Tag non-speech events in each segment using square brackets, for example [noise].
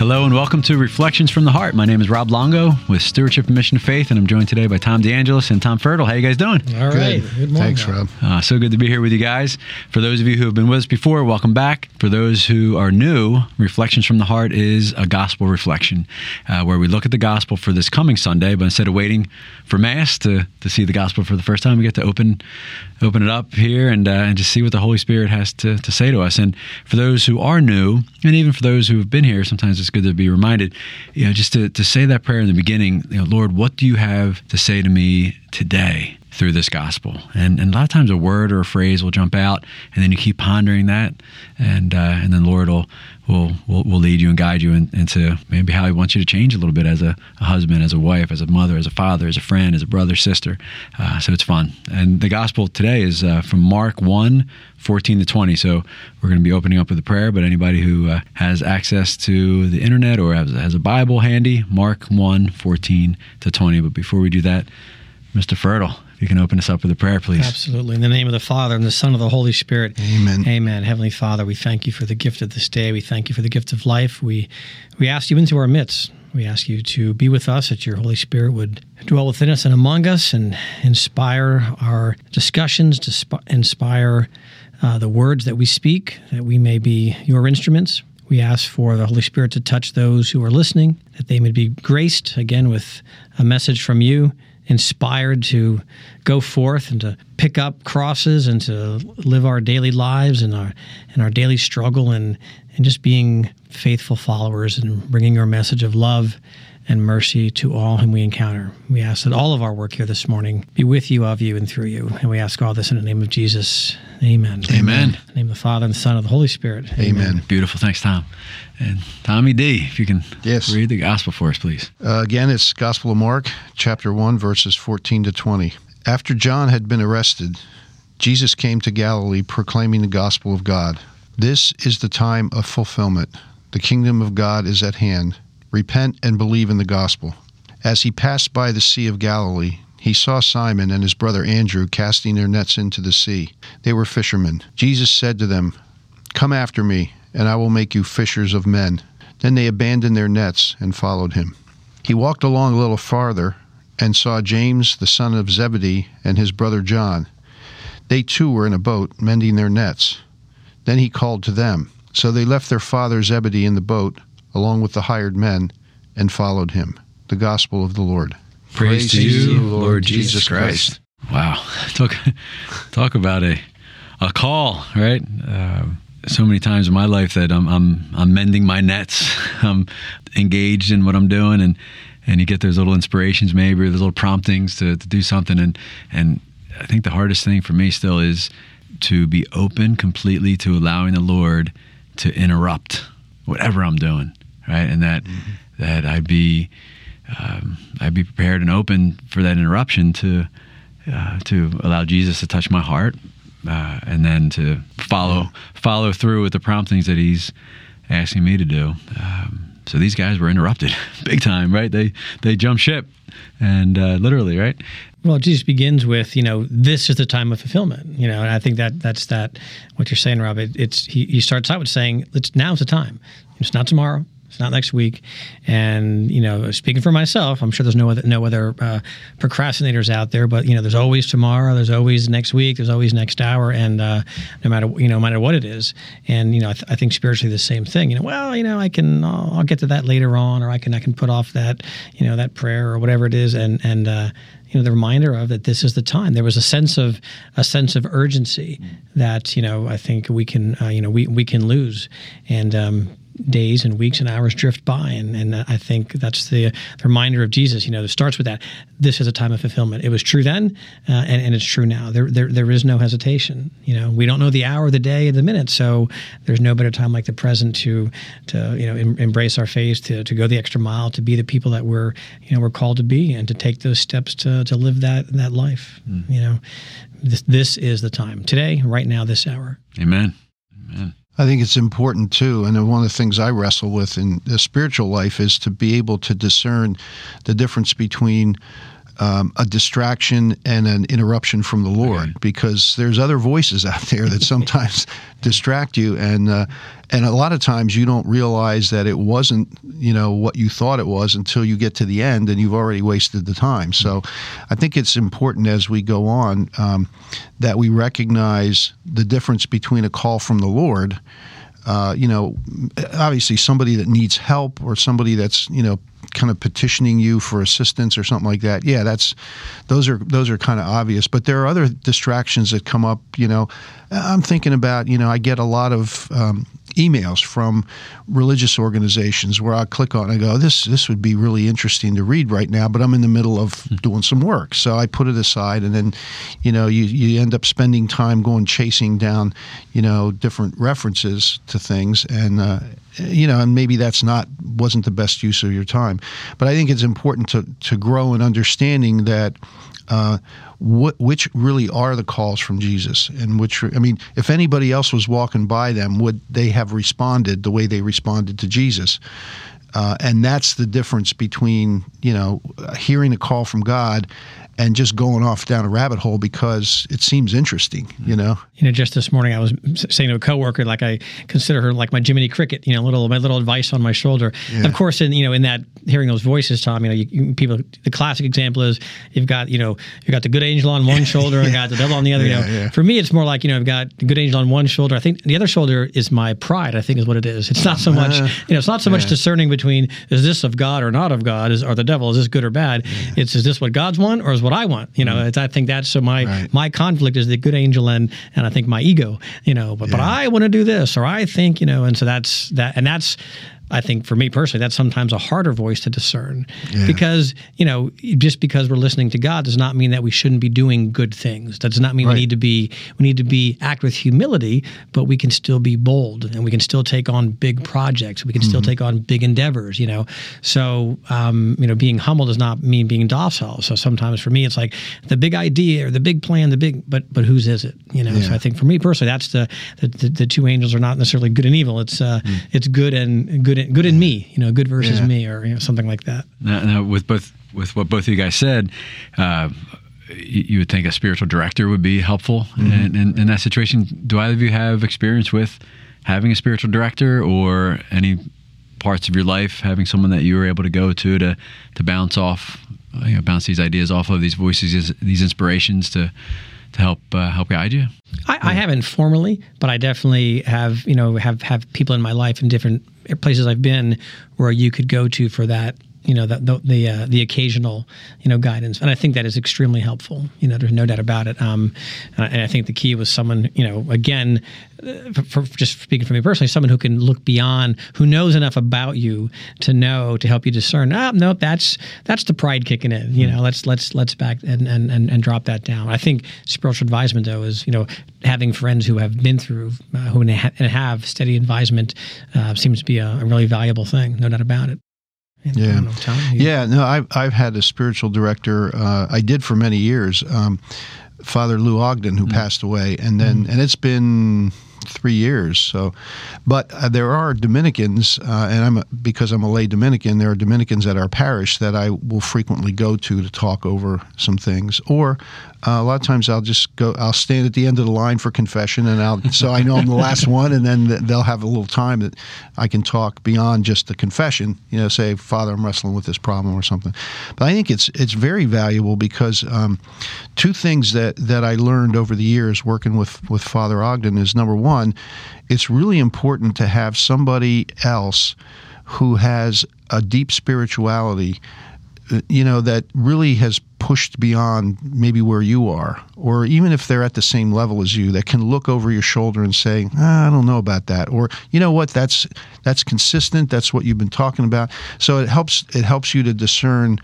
Hello and welcome to Reflections from the Heart. My name is Rob Longo with Stewardship and Mission of Faith, and I'm joined today by Tom DeAngelis and Tom Fertile. How you guys doing? All right. Good. Good morning. Thanks, Rob. Uh, so good to be here with you guys. For those of you who have been with us before, welcome back. For those who are new, Reflections from the Heart is a gospel reflection uh, where we look at the gospel for this coming Sunday, but instead of waiting for Mass to, to see the gospel for the first time, we get to open open it up here and uh, and just see what the Holy Spirit has to, to say to us. And for those who are new, and even for those who have been here, sometimes it's good to be reminded, you know, just to, to say that prayer in the beginning, you know, Lord, what do you have to say to me today? through this gospel. And, and a lot of times a word or a phrase will jump out, and then you keep pondering that, and uh, and then Lord will, will will will lead you and guide you in, into maybe how He wants you to change a little bit as a, a, husband, as a wife, as a mother, as a father, as a friend, as a brother, sister. Uh, so it's fun. And the gospel today is uh, from Mark 1, 14 to 20. So we're going to be opening up with a prayer, but anybody who uh, has access to the internet or has, has a Bible handy, Mark 1, 14 to 20. But before we do that, Mr. Fertile, you can open us up with a prayer, please. Absolutely. In the name of the Father and the Son of the Holy Spirit. Amen. Amen. Heavenly Father, we thank you for the gift of this day. We thank you for the gift of life. We we ask you into our midst. We ask you to be with us, that your Holy Spirit would dwell within us and among us and inspire our discussions, to sp- inspire uh, the words that we speak, that we may be your instruments. We ask for the Holy Spirit to touch those who are listening, that they may be graced again with a message from you inspired to go forth and to pick up crosses and to live our daily lives and our and our daily struggle and and just being faithful followers and bringing your message of love and mercy to all whom we encounter. We ask that all of our work here this morning be with you, of you, and through you. And we ask all this in the name of Jesus. Amen. Amen. In the name of the Father and the Son and the Holy Spirit. Amen. Beautiful. Thanks, Tom. And Tommy D, if you can Yes. read the gospel for us, please. Uh, again, it's Gospel of Mark, chapter 1, verses 14 to 20. After John had been arrested, Jesus came to Galilee proclaiming the gospel of God. This is the time of fulfillment. The kingdom of God is at hand. Repent and believe in the gospel. As he passed by the Sea of Galilee, he saw Simon and his brother Andrew casting their nets into the sea. They were fishermen. Jesus said to them, Come after me, and I will make you fishers of men. Then they abandoned their nets and followed him. He walked along a little farther and saw James, the son of Zebedee, and his brother John. They too were in a boat, mending their nets. Then he called to them. So they left their father Zebedee in the boat, along with the hired men, and followed him. The gospel of the Lord. Praise, to you, Lord Jesus Christ. Wow. [laughs] Talk, talk about a, a call, right? Uh, so many times in my life that I'm, I'm, I'm mending my nets. [laughs] I'm engaged in what I'm doing and, and you get those little inspirations maybe or those little promptings to, to do something. And, and I think the hardest thing for me still is to be open completely to allowing the Lord to interrupt whatever I'm doing, right? And that, mm-hmm. that I'd be, um, I'd be prepared and open for that interruption to uh, to allow Jesus to touch my heart, uh, and then to follow follow through with the promptings that He's asking me to do. Um, so these guys were interrupted [laughs] big time, right? They they jumped ship, and uh, literally, right? Well, Jesus begins with, you know, this is the time of fulfillment. You know, and I think that that's that what you're saying, Rob. It, it's he, he starts out with saying, "It's now's the time. It's not tomorrow. Not next week." And you know, speaking for myself, I'm sure there's no other no other uh, procrastinators out there, but you know, there's always tomorrow. There's always next week. There's always next hour, and uh, no matter you know, no matter what it is. And you know, I, th- I, think spiritually the same thing. You know, well, you know, I can I'll, I'll, get to that later on, or I can I can put off that you know that prayer or whatever it is, and and uh, you know the reminder of that this is the time. There was a sense of a sense of urgency that you know I think we can uh, you know we we can lose, and um, days and weeks and hours drift by. And, and i think that's the, the reminder of jesus you know it starts with that this is a time of fulfillment. It was true then uh, and, and it's true now. There, there there is no hesitation. You know we don't know the hour the day the minute. So there's no better time like the present to to you know em- embrace our faith to, to go the extra mile to be the people that we're you know we're called to be and to take those steps to, to live that that life mm. you know. This this is the time. Today right now this hour. Amen I think it's important too, and one of the things I wrestle with in the spiritual life is to be able to discern the difference between um, a distraction and an interruption from the Lord, because there's other voices out there that [laughs] sometimes distract you, and uh, and a lot of times you don't realize that it wasn't you know what you thought it was until you get to the end, and you've already wasted the time. So, I think it's important as we go on um, that we recognize the difference between a call from the Lord. Uh, you know, obviously somebody that needs help or somebody that's you know kind of petitioning you for assistance or something like that, yeah, that's those are those are kind of obvious. But there are other distractions that come up. You know, I'm thinking about you know I get a lot of um, emails from religious organizations where I click on and I go, this this would be really interesting to read right now, but I'm in the middle of doing some work, so I put it aside, and then, you know, you you end up spending time going chasing down, you know, different references to things, and uh, you know, and maybe that's not wasn't the best use of your time, but I think it's important to to grow in understanding that. Uh, what, which really are the calls from Jesus, and which I mean, if anybody else was walking by them, would they have responded the way they responded to Jesus? Uh, and that's the difference between you know hearing a call from God and just going off down a rabbit hole because it seems interesting, you know. You know, just this morning I was saying to a coworker, like I consider her like my Jiminy Cricket, you know, little my little advice on my shoulder. Yeah. Of course, in you know, in that hearing those voices, Tom, you know, you, people. The classic example is you've got you know you've got the good angel on one [laughs] shoulder yeah. and got the devil on the other. Yeah, you know, for me, it's more like you know I've got the good angel on one shoulder. I think the other shoulder is my pride. I think is what it is. It's not so much uh, you know, it's not so much discerning between is this of God or not of God, is or the devil is this good or bad. It's is this what God's want or is what I want? You know, mm. I think that's so my right. my conflict is the good angel and and I think my ego. You know, but yeah. but I want to do this or I think you know, and so that's that and that's I think for me personally, that's sometimes a harder voice to discern yeah. because, you know, just because we're listening to God does not mean that we shouldn't be doing good things. That does not mean right. we need to be, we need to be act with humility, but we can still be bold and we can still take on big projects. We can mm-hmm. still take on big endeavors, you know? So, um, you know, being humble does not mean being docile. So sometimes for me, it's like the big idea or the big plan, the big, but, but whose is it? You know? Yeah. So I think for me personally, that's the, the, the, the, two angels are not necessarily good and evil. It's, uh, mm. it's good and good good in me, you know, good versus yeah. me, or you know, something like that. Now, now, with both with what both of you guys said. Uh, you would think a spiritual director would be helpful mm-hmm. in, in, in, that situation. Do either of you have experience with having a spiritual director or any parts of your life having someone that you were able to go to to, to bounce off, you know, bounce these ideas off of these voices, these inspirations to to help uh, help guide you? I, I, haven't formally, but I definitely have. You know, have have people in my life in different places I've been where you could go to for that you know the the the, uh, the, occasional you know guidance, and I think that is extremely helpful. You know, there's no doubt about it. Um, and I think the key was someone you know again, uh, for, for, just speaking for me personally, someone who can look beyond, who knows enough about you to know to help you discern. Ah, no, that's that's the pride kicking in. You know, let's let's let's back and and and, and drop that down. I think spiritual advisement though is you know having friends who have been through uh, who and have steady advisement uh, seems to be a, a really valuable thing. No doubt about it yeah, yeah. No, I've I've had a spiritual director. Uh, I did for many years. Um, Father Lou Ogden, who mm passed away, and then mm and it's been three years. So, but uh, there are Dominicans, uh, and I'm a, because I'm a lay Dominican. There are Dominicans at our parish that I will frequently go to to talk over some things. Or uh, a lot of times I'll just go. I'll stand at the end of the line for confession, and I'll so I know I'm the last [laughs] one, and then they'll have a little time that I can talk beyond just the confession. You know, say, Father, I'm wrestling with this problem or something. But I think it's it's very valuable because um, two things that that I learned over the years working with with Father Ogden is number one it's really important to have somebody else who has a deep spirituality, uh, you know, that really has pushed beyond maybe where you are, or even if they're at the same level as you, that can look over your shoulder and say, ah, "I don't know about that," or you know what, that's that's consistent. That's what you've been talking about. So it helps it helps you to discern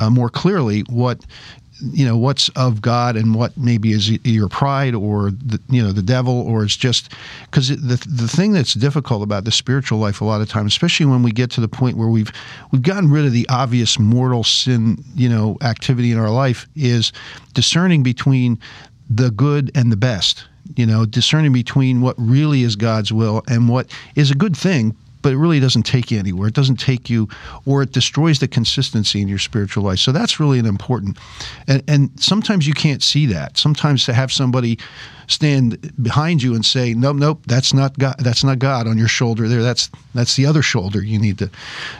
uh, more clearly what you know what's of God and what maybe is your pride or the, you know the devil or it's just because the the thing that's difficult about the spiritual life a lot of times, especially when we get to the point where we've we've gotten rid of the obvious mortal sin you know activity in our life, is discerning between the good and the best. You know, discerning between what really is God's will and what is a good thing, but it really doesn't take you anywhere. It doesn't take you, or it destroys the consistency in your spiritual life. So that's really an important. And, and sometimes you can't see that. Sometimes to have somebody stand behind you and say, "Nope, nope, that's not God. That's not God on your shoulder there. That's that's the other shoulder you need to."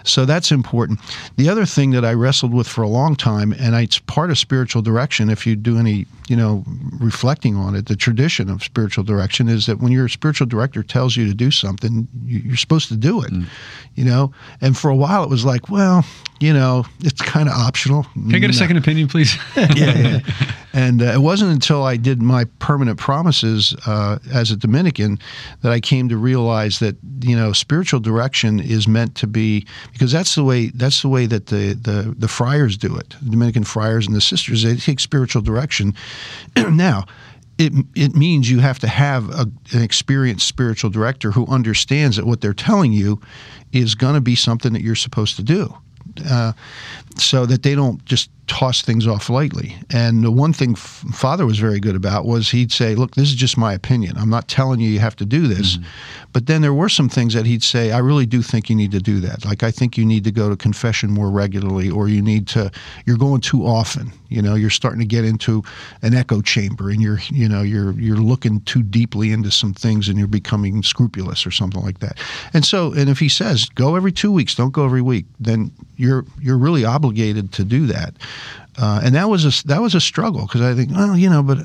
So that's important. The other thing that I wrestled with for a long time, and it's part of spiritual direction. If you do any, you know, reflecting on it, the tradition of spiritual direction is that when your spiritual director tells you to do something, you're supposed to do it. Mm. You know, and for a while it was like, well, you know, it's kind of optional. Can I get a second opinion, please? [laughs] yeah, yeah. [laughs] And uh, it wasn't until I did my permanent promises uh, as a Dominican that I came to realize that you know spiritual direction is meant to be because that's the way that's the way that the the, the friars do it. The Dominican friars and the sisters they take spiritual direction. [clears throat] now it it means you have to have a, an experienced spiritual director who understands that what they're telling you is going to be something that you're supposed to do uh, so that they don't just toss things off lightly. And the one thing Father was very good about was he'd say, "Look, this is just my opinion. I'm not telling you you have to do this." Mm-hmm. But then there were some things that he'd say, "I really do think you need to do that. Like I think you need to go to confession more regularly, or you need to. You're going too often. You know, you're starting to get into an echo chamber, and you're, you know, you're you're looking too deeply into some things, and you're becoming scrupulous or something like that. And so, and if he says go every two weeks, don't go every week, then you're you're really obligated to do that. Uh, and that was a that was a struggle because I think, well, you know, but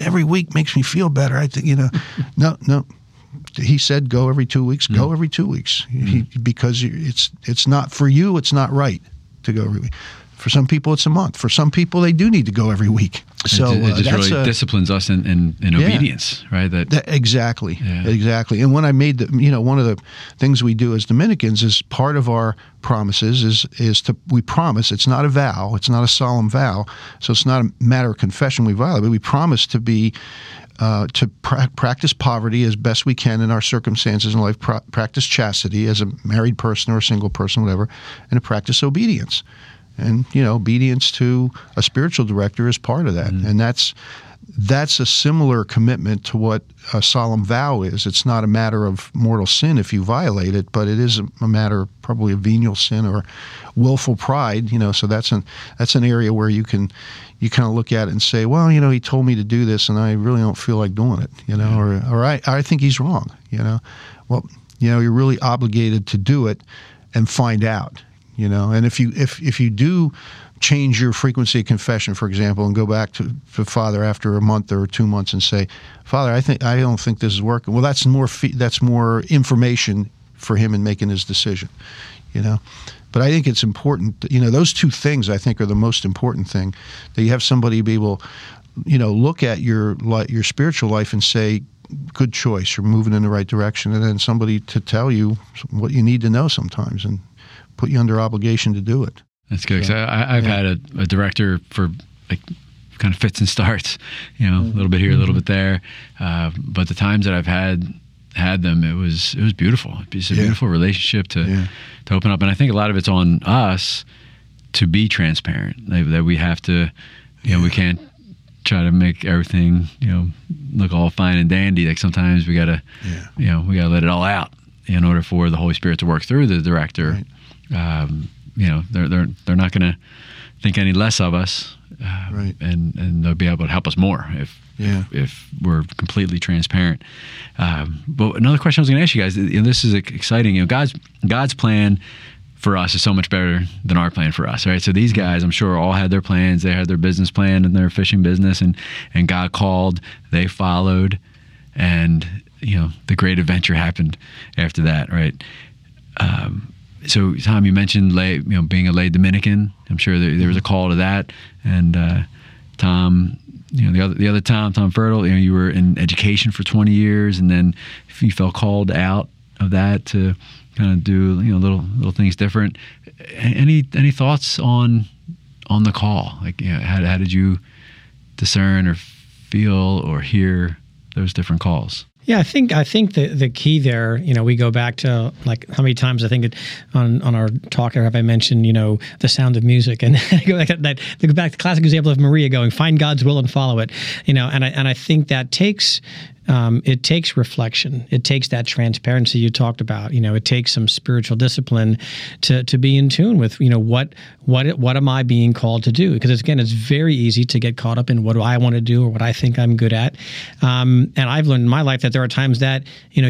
every week makes me feel better. I think, you know, [laughs] no, no. He said, go every two weeks. Go every two weeks he, because it's it's not for you. It's not right to go every week. For some people, it's a month. For some people, they do need to go every week. So it, it just uh, really a, disciplines us in, in, in yeah, obedience, right? That, that exactly, yeah. exactly. And when I made the, you know, one of the things we do as Dominicans is part of our promises is is to we promise. It's not a vow. It's not a solemn vow. So it's not a matter of confession we violate. But we promise to be uh, to pra- practice poverty as best we can in our circumstances in life, pra- practice chastity as a married person or a single person, whatever, and to practice obedience and you know obedience to a spiritual director is part of that. Mm and that's that's a similar commitment to what a solemn vow is. It's not a matter of mortal sin if you violate it but it is a, matter of probably a venial sin or willful pride you know. So that's an that's an area where you can you kind of look at it and say well you know he told me to do this and i really don't feel like doing it you know or, or I, I think he's wrong you know. Well you know you're really obligated to do it and find out you know? And if you if if you do change your frequency of confession for example and go back to, father after a month or two months and say father i think i don't think this is working well that's more that's more information for him in making his decision you know? But i think it's important you know those two things i think are the most important thing that you have somebody be able you know look at your your spiritual life and say good choice you're moving in the right direction and then somebody to tell you what you need to know sometimes and put you under obligation to do it. That's good. So, I, have yeah. had a, a, director for like kind of fits and starts, you know, mm-hmm. a little bit here, a little mm-hmm. bit there. Uh, but the times that I've had had them, it was it was beautiful. It's a yeah. beautiful relationship to yeah. to open up, and I think a lot of it's on us to be transparent. Like, that we have to, you know, we can't try to make everything you know look all fine and dandy. Like sometimes we gotta, you know, we gotta let it all out in order for the Holy Spirit to work through the director. Right um, you know, they're they're they're not going to think any less of us, uh, right? And and they'll be able to help us more if yeah. if, if we're completely transparent. Um, but another question I was going to ask you guys, and this is exciting. You know, God's God's plan for us is so much better than our plan for us, right? So these mm-hmm. guys, I'm sure, all had their plans. They had their business plan and their fishing business, and and God called. They followed, and you know the great adventure happened after that, right? Um, so Tom, you mentioned lay, you know, being a lay Dominican. I'm sure there, there was a call to that. And uh, Tom, you know, the other the other Tom, Tom Fertile, you know, you were in education for 20 years, and then you felt called out of that to kind of do you know little little things different. Any any thoughts on on the call? Like, you know, how how did you discern or feel or hear those different calls? Yeah, I think I think the the key there, you know, we go back to like how many times I think it, on on our talk have I mentioned, you know, the sound of music, [laughs] and go back that go back to the classic example of Maria going, find God's will and follow it, you know, and I and I think that takes um, it takes reflection. It takes that transparency you talked about. You know, it takes some spiritual discipline to to be in tune with you know what what what am I being called to do? Because again, it's very easy to get caught up in what do I want to do or what I think I'm good at. Um, and I've learned in my life that there are times that you know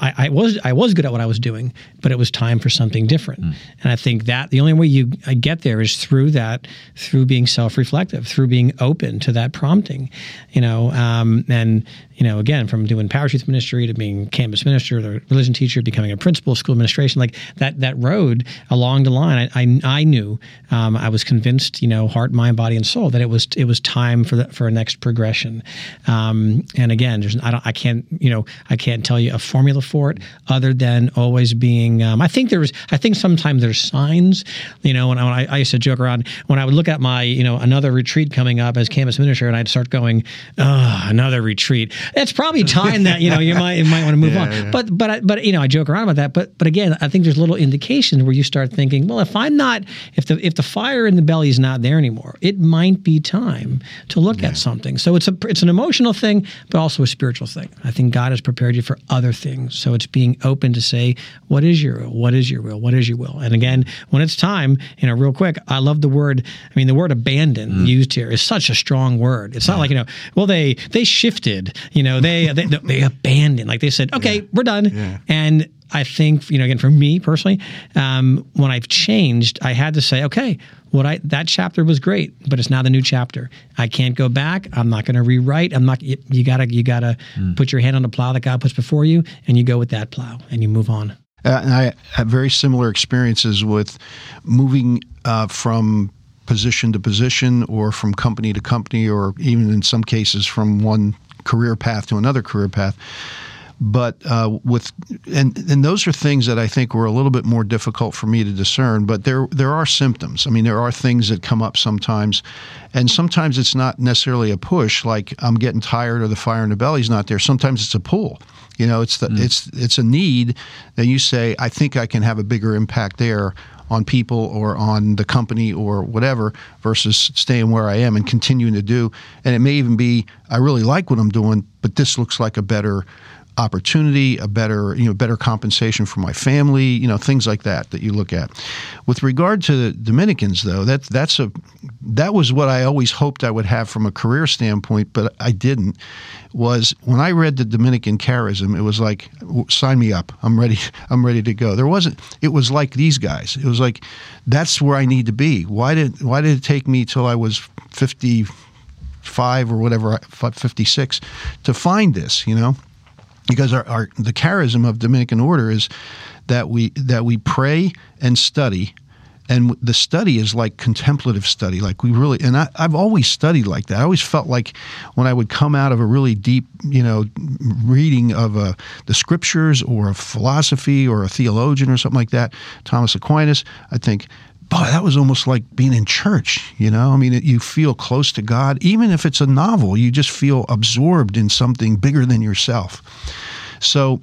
I, I, was I was good at what I was doing, but it was time for something different. Mm. And I think that the only way you get there is through that, through being self-reflective, through being open to that prompting. You know, um, and you know, again, from doing parachute ministry to being campus minister, the religion teacher, becoming a principal, school administration, like that that road along the line, I I, I knew, um, I was convinced, you know, heart, mind, body, and soul, that it was it was time for the, for a next progression. Um, and again, there's I don't I can't you know I can't tell you a formula for it other than always being. Um, I think there's I think sometimes there's signs, you know, when I, when I, I used to joke around when I would look at my you know another retreat coming up as campus minister, and I'd start going, oh, another retreat it's probably time that you know you might you might want to move [laughs] yeah, on. Yeah. But but but you know I joke around about that. But but again, I think there's little indications where you start thinking, well, if I'm not, if the if the fire in the belly is not there anymore, it might be time to look yeah. at something. So it's a it's an emotional thing, but also a spiritual thing. I think God has prepared you for other things. So it's being open to say, what is your will? What is your will? What is your will? And again, when it's time, you know, real quick, I love the word. I mean, the word abandon mm. used here is such a strong word. It's not like you know, well they they shifted, you know, they they, they abandoned. Like they said, okay, yeah. we're done. Yeah. And I think you know, again, for me personally, um, when I've changed, I had to say, okay, what I that chapter was great, but it's now the new chapter. I can't go back. I'm not going to rewrite. I'm not. You, you gotta you gotta mm. put your hand on the plow that God puts before you, and you go with that plow, and you move on. Uh, and I have very similar experiences with moving uh, from position to position or from company to company or even in some cases from one career path to another career path. But uh, with and and those are things that I think were a little bit more difficult for me to discern. But there there are symptoms. I mean, there are things that come up sometimes, and sometimes it's not necessarily a push, like I'm getting tired or the fire in the belly's not there. Sometimes it's a pull. You know, it's the mm. it's it's a need that you say, I think I can have a bigger impact there on people or on the company or whatever versus staying where I am and continuing to do. And it may even be I really like what I'm doing, but this looks like a better opportunity, a better, you know, better compensation for my family, you know, things like that that you look at. With regard to the Dominicans though, that that's a that was what I always hoped I would have from a career standpoint, but I didn't. Was when I read the Dominican charism, it was like sign me up. I'm ready [laughs] I'm ready to go. There wasn't it was like these guys. It was like that's where I need to be. Why did why did it take me till I was 55 or whatever 56 to find this, you know? Because our, our the charism of Dominican order is that we that we pray and study and the study is like contemplative study like we really and I, have always studied like that. I always felt like when i would come out of a really deep you know reading of a, the scriptures or a philosophy or a theologian or something like that thomas aquinas i think boy, that was almost like being in church. You know, I mean, you feel close to God, even if it's a novel. You just feel absorbed in something bigger than yourself. So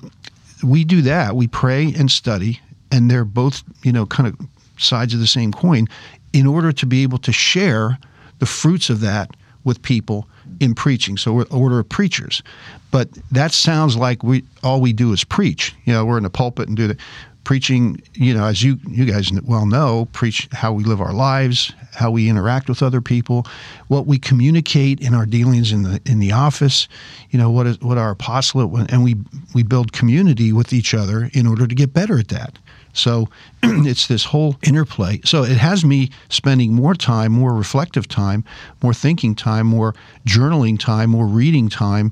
we do that. We pray and study, and they're both, you know, kind of sides of the same coin, in order to be able to share the fruits of that with people in preaching. So we're order of preachers. But that sounds like we all we do is preach. You know, we're in the pulpit and do that preaching, you know, as you you guys well know, preach how we live our lives, how we interact with other people, what we communicate in our dealings in the in the office, you know, what is what our apostolate and we we build community with each other in order to get better at that. So [clears throat] it's this whole interplay. So it has me spending more time, more reflective time, more thinking time, more journaling time, more reading time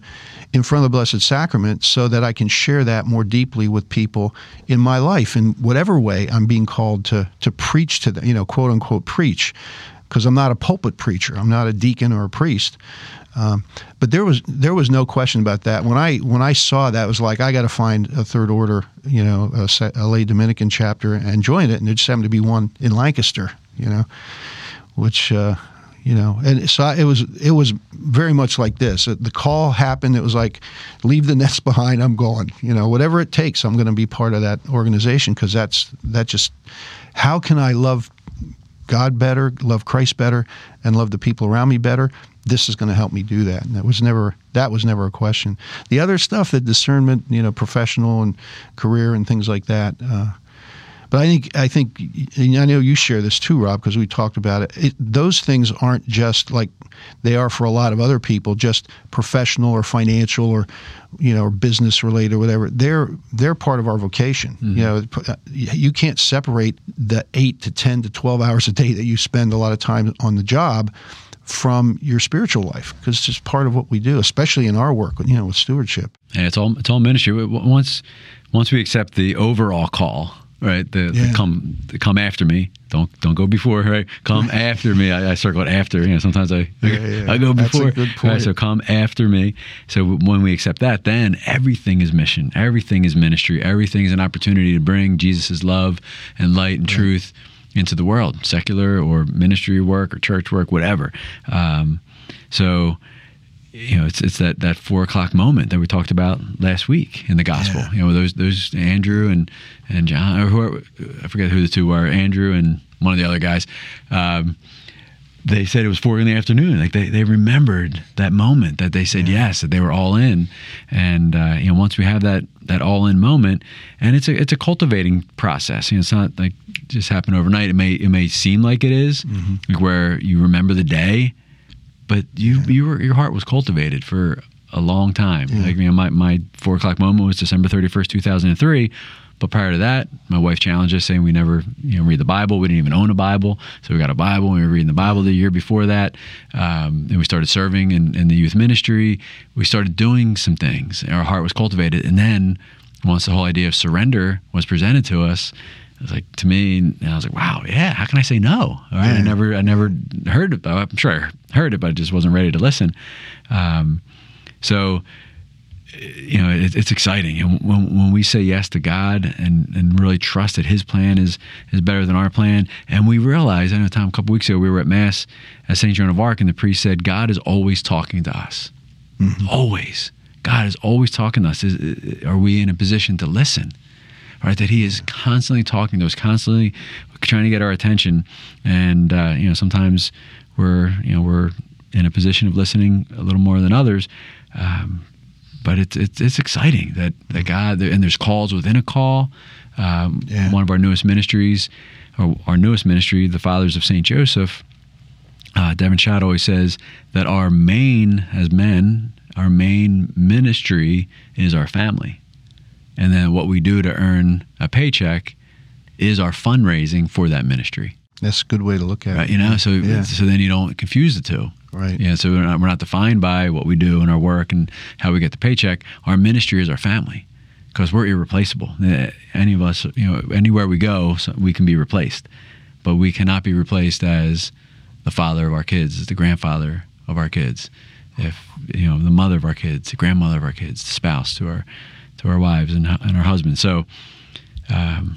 in front of the Blessed Sacrament so that I can share that more deeply with people in my life in whatever way I'm being called to to preach to them, you know, quote unquote preach. Because I'm not a pulpit preacher. I'm not a deacon or a priest. Um, but there was there was no question about that. When I when I saw that, it was like I got to find a third order, you know, a, a lay Dominican chapter and join it. And there just happened to be one in Lancaster, you know, which uh, you know, and so it was it was very much like this. The call happened. It was like, leave the [laughs] nest behind. I'm going. You know, whatever it takes, I'm going to be part of that organization because that's that just. How can I love God better, love Christ better, and love the people around me better? This is going to help me do that. And that was never that was never a question. The other stuff, the discernment, you know, professional and career and things like that. Uh, but I think I think I know you share this too, Rob, because we talked about it. it. Those things aren't just like they are for a lot of other people, just professional or financial or you know or business related or whatever. They're they're part of our vocation. Mm-hmm. You know, uh, you can't separate the eight to ten to twelve hours a day that you spend a lot of time on the job from your spiritual life because it's just part of what we do, especially in our work, you know, with stewardship. And it's all it's all ministry. Once once we accept the overall call right? The, yeah. the, come the come after me. Don't don't go before. Right? Come [laughs] after me. I, I circle it after. You know, sometimes I yeah, yeah. I go before. Right? So come after me. So when we accept that, then everything is mission. Everything is ministry. Everything is an opportunity to bring Jesus' love and light and truth into the world, secular or ministry work or church work, whatever. Um, so you know, it's it's that, that four o'clock moment that we talked about last week in the gospel. Yeah. You know, those those Andrew and and John, or whoever, I forget who the two were, Andrew and one of the other guys. Um, they said it was four in the afternoon. Like they, they remembered that moment that they said yeah. yes, that they were all in. And uh, you know, once we have that that all in moment, and it's a it's a cultivating process. You know, it's not like just happen overnight. It may it may seem like it is, mm-hmm. like where you remember the day but you yeah. you were your heart was cultivated for a long time. Yeah. Like you know, my my four o'clock moment was December thirty first, two thousand and three. But prior to that, my wife challenged us, saying we never, you know, read the Bible. We didn't even own a Bible, so we got a Bible. And We were reading the Bible the year before that, um, and we started serving in, in the youth ministry. We started doing some things. Our heart was cultivated, and then once the whole idea of surrender was presented to us, it was like to me, and I was like, wow, yeah, how can I say no? All right. Yeah. I never, I never heard it. I'm sure I heard it, but I just wasn't ready to listen. Um, so, you know, it, it's exciting. And when, when we say yes to God and, and really trust that His plan is is better than our plan, and we realize, I know, Tom, a couple weeks ago, we were at Mass at St. Joan of Arc, and the priest said, God is always talking to us. Mm-hmm. Always. God is always talking to us. Is, are we in a position to listen? right? That He is constantly talking to us, constantly trying to get our attention, and uh, you know sometimes we're you know we're in a position of listening a little more than others. Um, but it's, it's, it's exciting that that God and there's calls within a call. Um, yeah. One of our newest ministries, or our newest ministry, the Fathers of Saint Joseph. Uh, Devin Schadt always says that our main, as men, our main ministry is our family and then what we do to earn a paycheck is our fundraising for that ministry. That's a good way to look at right, it. You know, so yeah. so then you don't confuse the two. Right. Yeah. So we're not, we're not defined by what we do in our work and how we get the paycheck. Our ministry is our family because we're irreplaceable. Eh, any of us, you know, anywhere we go, we can be replaced, but we cannot be replaced as the father of our kids, as the grandfather of our kids, if you know the mother of our kids, the grandmother of our kids, the spouse to our to our wives and, and our husbands. So, um,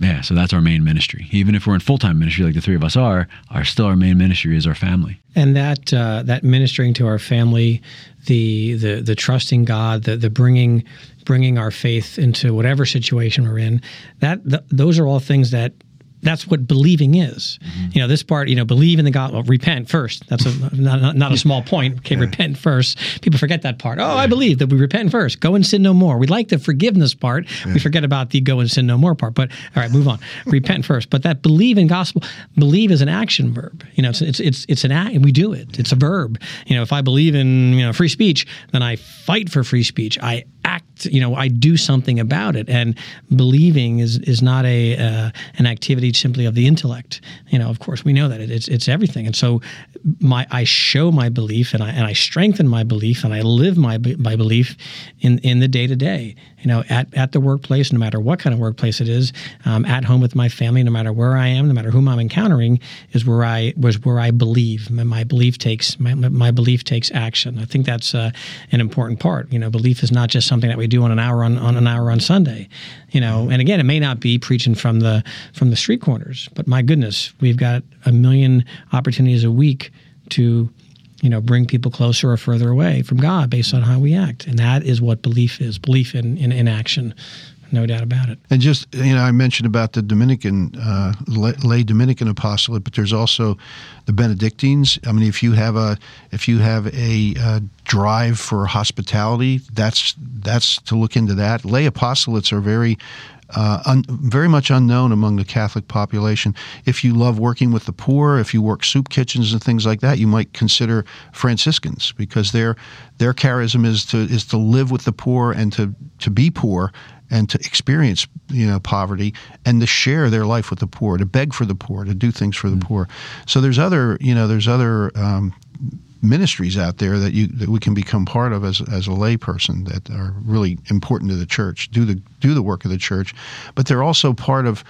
yeah, so that's our main ministry. Even if we're in full time ministry, like the three of us are, our still our main ministry is our family. And that uh, that ministering to our family, the the the trusting God, the the bringing bringing our faith into whatever situation we're in, that those are all things that that's what believing is. Mm-hmm. You know, this part, you know, believe in the God, well, repent first. That's a, not, not, not, a small point. [laughs] Okay, yeah. repent first. People forget that part. Oh, yeah. I believe that we repent first. Go and sin no more. We like the forgiveness part. Yeah. We forget about the go and sin no more part. But all right, move on. [laughs] repent first. But that believe in gospel, believe is an action verb. You know, it's it's it's, it's an act, and we do it. It's a verb. You know, if I believe in you know free speech, then I fight for free speech. I act you know I do something about it. And believing is is not a uh, an activity simply of the intellect. You know, of course, we know that it's it's everything. And so my I show my belief and I and I strengthen my belief and I live my my belief in in the day to day. You know, at at the workplace, no matter what kind of workplace it is, um, at home with my family, no matter where I am, no matter whom I'm encountering, is where I was where I believe. My, my belief takes my, my belief takes action. I think that's uh, an important part. You know, belief is not just something that we do on an hour on, on an hour on Sunday. You know, and again, it may not be preaching from the from the street corners, but my goodness, we've got a million opportunities a week to you know bring people closer or further away from God based on how we act, and that is what belief is. Belief in in, in action. No doubt about it. And just you know, I mentioned about the Dominican uh, lay Dominican apostolate, but there's also the Benedictines. I mean, if you have a if you have a, a drive for hospitality, that's that's to look into that. Lay apostolates are very uh, un, very much unknown among the Catholic population. If you love working with the poor, if you work soup kitchens and things like that, you might consider Franciscans because their their charism is to is to live with the poor and to to be poor and to experience you know poverty and to share their life with the poor, to beg for the poor, to do things for the mm-hmm. poor. So there's other you know there's other um, ministries out there that you that we can become part of as as a layperson that are really important to the church, do the do the work of the church, but they're also part of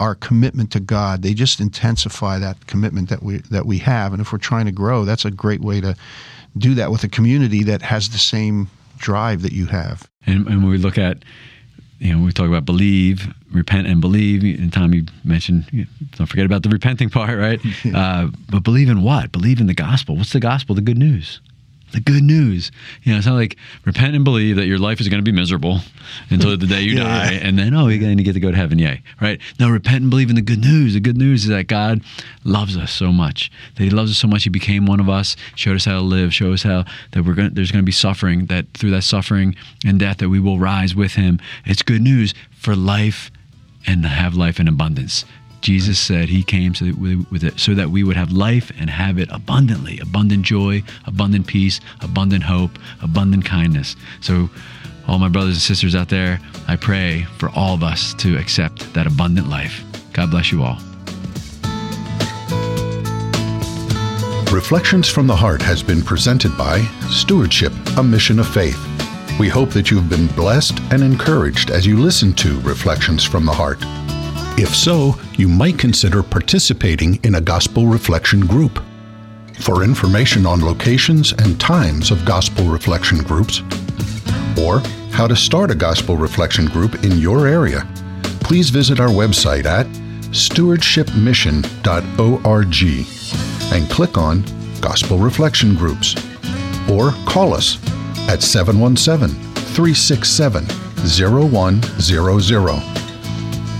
our commitment to God. They just intensify that commitment that we that we have, and if we're trying to grow, that's a great way to do that with a community that has the same drive that you have. And, and when we look at you know, we talk about believe, repent, and believe. And Tom, you mentioned, don't forget about the repenting part, right? [laughs] uh, but believe in what? Believe in the gospel. What's the gospel? The good news the good news. You know, it's not like repent and believe that your life is going to be miserable until the day you [laughs] yeah, die, yeah. and then oh, you're going to get to go to heaven, yay! Right? No, repent and believe in the good news. The good news is that God loves us so much that He loves us so much He became one of us, showed us how to live, showed us how that we're going. There's going to be suffering. That through that suffering and death, that we will rise with Him. It's good news for life and have life in abundance. Jesus said he came so that, we, with it, so that we would have life and have it abundantly abundant joy, abundant peace, abundant hope, abundant kindness. So, all my brothers and sisters out there, I pray for all of us to accept that abundant life. God bless you all. Reflections from the Heart has been presented by Stewardship, a Mission of Faith. We hope that you've been blessed and encouraged as you listen to Reflections from the Heart. If so, you might consider participating in a gospel reflection group. For information on locations and times of gospel reflection groups, or how to start a gospel reflection group in your area, please visit our website at stewardshipmission.org and click on Gospel Reflection Groups, or call us at 717 367 0100.